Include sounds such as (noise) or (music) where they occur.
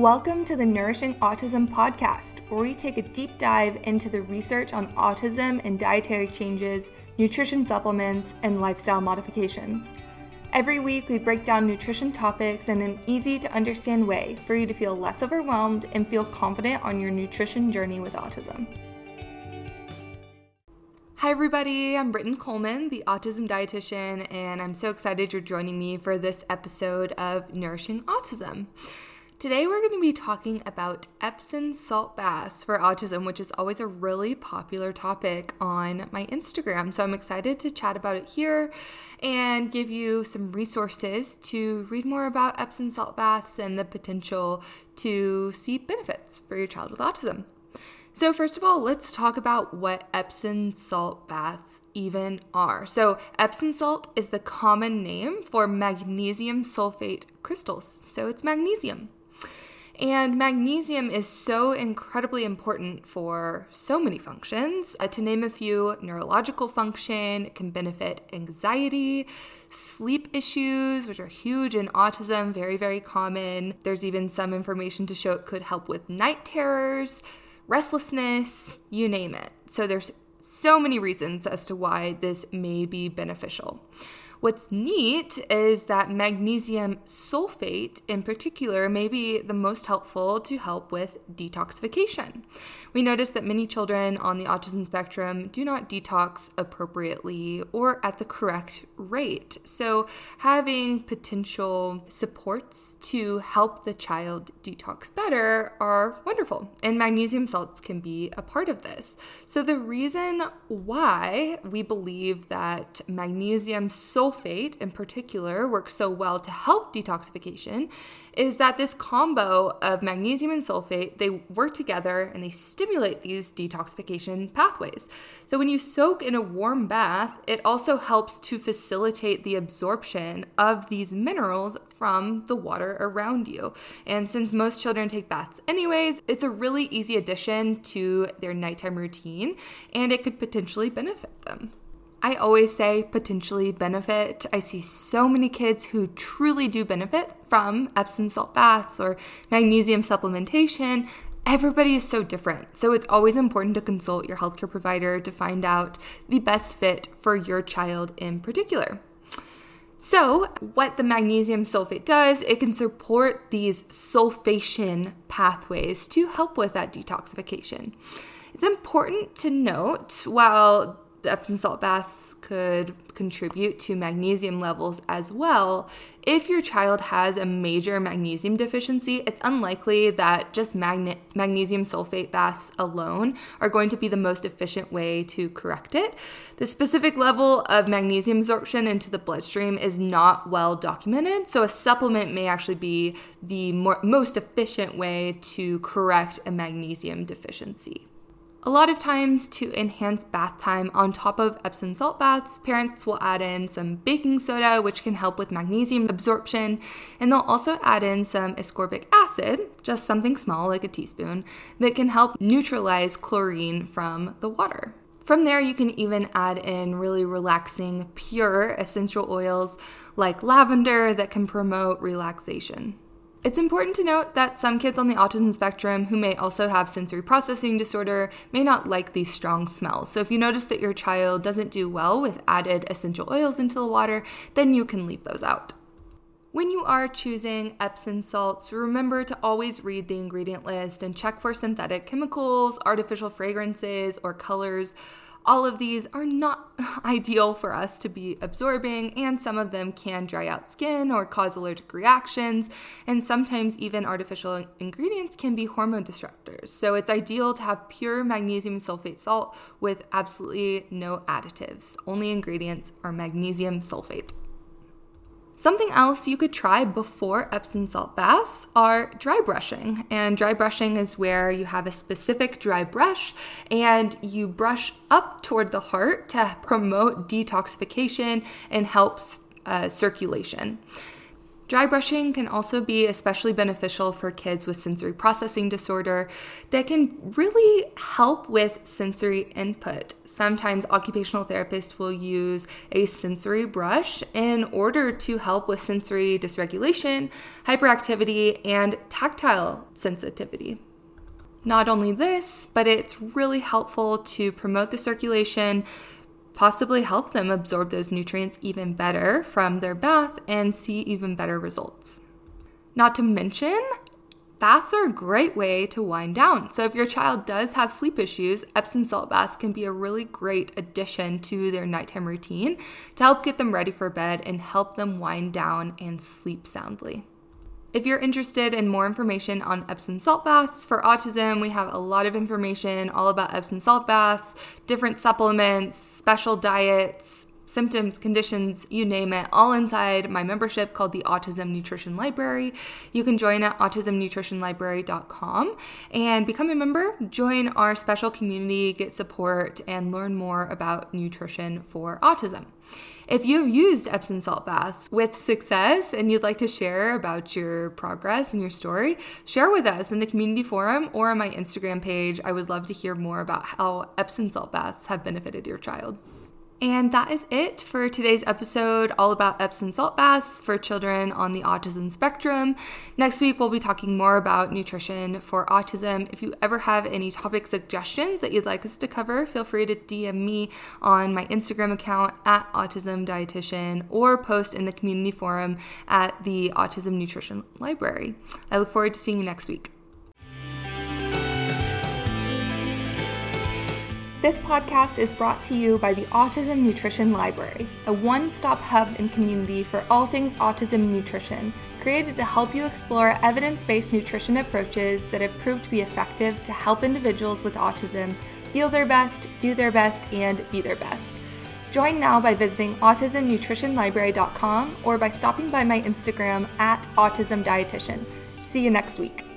Welcome to the Nourishing Autism podcast, where we take a deep dive into the research on autism and dietary changes, nutrition supplements, and lifestyle modifications. Every week, we break down nutrition topics in an easy to understand way for you to feel less overwhelmed and feel confident on your nutrition journey with autism. Hi, everybody. I'm Brittyn Coleman, the autism dietitian, and I'm so excited you're joining me for this episode of Nourishing Autism. Today, we're going to be talking about Epsom salt baths for autism, which is always a really popular topic on my Instagram. So, I'm excited to chat about it here and give you some resources to read more about Epsom salt baths and the potential to see benefits for your child with autism. So, first of all, let's talk about what Epsom salt baths even are. So, Epsom salt is the common name for magnesium sulfate crystals. So, it's magnesium. And magnesium is so incredibly important for so many functions. Uh, to name a few, neurological function can benefit anxiety, sleep issues, which are huge in autism, very, very common. There's even some information to show it could help with night terrors, restlessness, you name it. So there's so many reasons as to why this may be beneficial. What's neat is that magnesium sulfate, in particular, may be the most helpful to help with detoxification. We notice that many children on the autism spectrum do not detox appropriately or at the correct rate. So, having potential supports to help the child detox better are wonderful, and magnesium salts can be a part of this. So, the reason why we believe that magnesium sulfate sulfate in particular works so well to help detoxification is that this combo of magnesium and sulfate they work together and they stimulate these detoxification pathways. So when you soak in a warm bath it also helps to facilitate the absorption of these minerals from the water around you. And since most children take baths anyways it's a really easy addition to their nighttime routine and it could potentially benefit them I always say potentially benefit. I see so many kids who truly do benefit from Epsom salt baths or magnesium supplementation. Everybody is so different. So it's always important to consult your healthcare provider to find out the best fit for your child in particular. So, what the magnesium sulfate does, it can support these sulfation pathways to help with that detoxification. It's important to note while the Epsom salt baths could contribute to magnesium levels as well. If your child has a major magnesium deficiency, it's unlikely that just magne- magnesium sulfate baths alone are going to be the most efficient way to correct it. The specific level of magnesium absorption into the bloodstream is not well documented, so a supplement may actually be the more, most efficient way to correct a magnesium deficiency. A lot of times, to enhance bath time on top of Epsom salt baths, parents will add in some baking soda, which can help with magnesium absorption, and they'll also add in some ascorbic acid, just something small like a teaspoon, that can help neutralize chlorine from the water. From there, you can even add in really relaxing, pure essential oils like lavender that can promote relaxation. It's important to note that some kids on the autism spectrum who may also have sensory processing disorder may not like these strong smells. So if you notice that your child doesn't do well with added essential oils into the water, then you can leave those out. When you are choosing Epsom salts, remember to always read the ingredient list and check for synthetic chemicals, artificial fragrances, or colors all of these are not (laughs) ideal for us to be absorbing, and some of them can dry out skin or cause allergic reactions, and sometimes even artificial ingredients can be hormone disruptors. So it's ideal to have pure magnesium sulfate salt with absolutely no additives. Only ingredients are magnesium sulfate. Something else you could try before Epsom salt baths are dry brushing. And dry brushing is where you have a specific dry brush and you brush up toward the heart to promote detoxification and helps uh, circulation. Dry brushing can also be especially beneficial for kids with sensory processing disorder that can really help with sensory input. Sometimes occupational therapists will use a sensory brush in order to help with sensory dysregulation, hyperactivity, and tactile sensitivity. Not only this, but it's really helpful to promote the circulation, possibly help them absorb those nutrients even better from their bath and see even better results. Not to mention, baths are a great way to wind down. So, if your child does have sleep issues, Epsom salt baths can be a really great addition to their nighttime routine to help get them ready for bed and help them wind down and sleep soundly. If you're interested in more information on Epsom salt baths for autism, we have a lot of information all about Epsom salt baths, different supplements, special diets, symptoms, conditions, you name it, all inside my membership called the Autism Nutrition Library. You can join at autismnutritionlibrary.com and become a member, join our special community, get support, and learn more about nutrition for autism. If you've used Epsom salt baths with success and you'd like to share about your progress and your story, share with us in the community forum or on my Instagram page. I would love to hear more about how Epsom salt baths have benefited your child. And that is it for today's episode, all about Epsom salt baths for children on the autism spectrum. Next week, we'll be talking more about nutrition for autism. If you ever have any topic suggestions that you'd like us to cover, feel free to DM me on my Instagram account at Autism Dietitian or post in the community forum at the Autism Nutrition Library. I look forward to seeing you next week. This podcast is brought to you by the Autism Nutrition Library, a one stop hub and community for all things autism nutrition, created to help you explore evidence based nutrition approaches that have proved to be effective to help individuals with autism feel their best, do their best, and be their best. Join now by visiting autismnutritionlibrary.com or by stopping by my Instagram at autismdietitian. See you next week.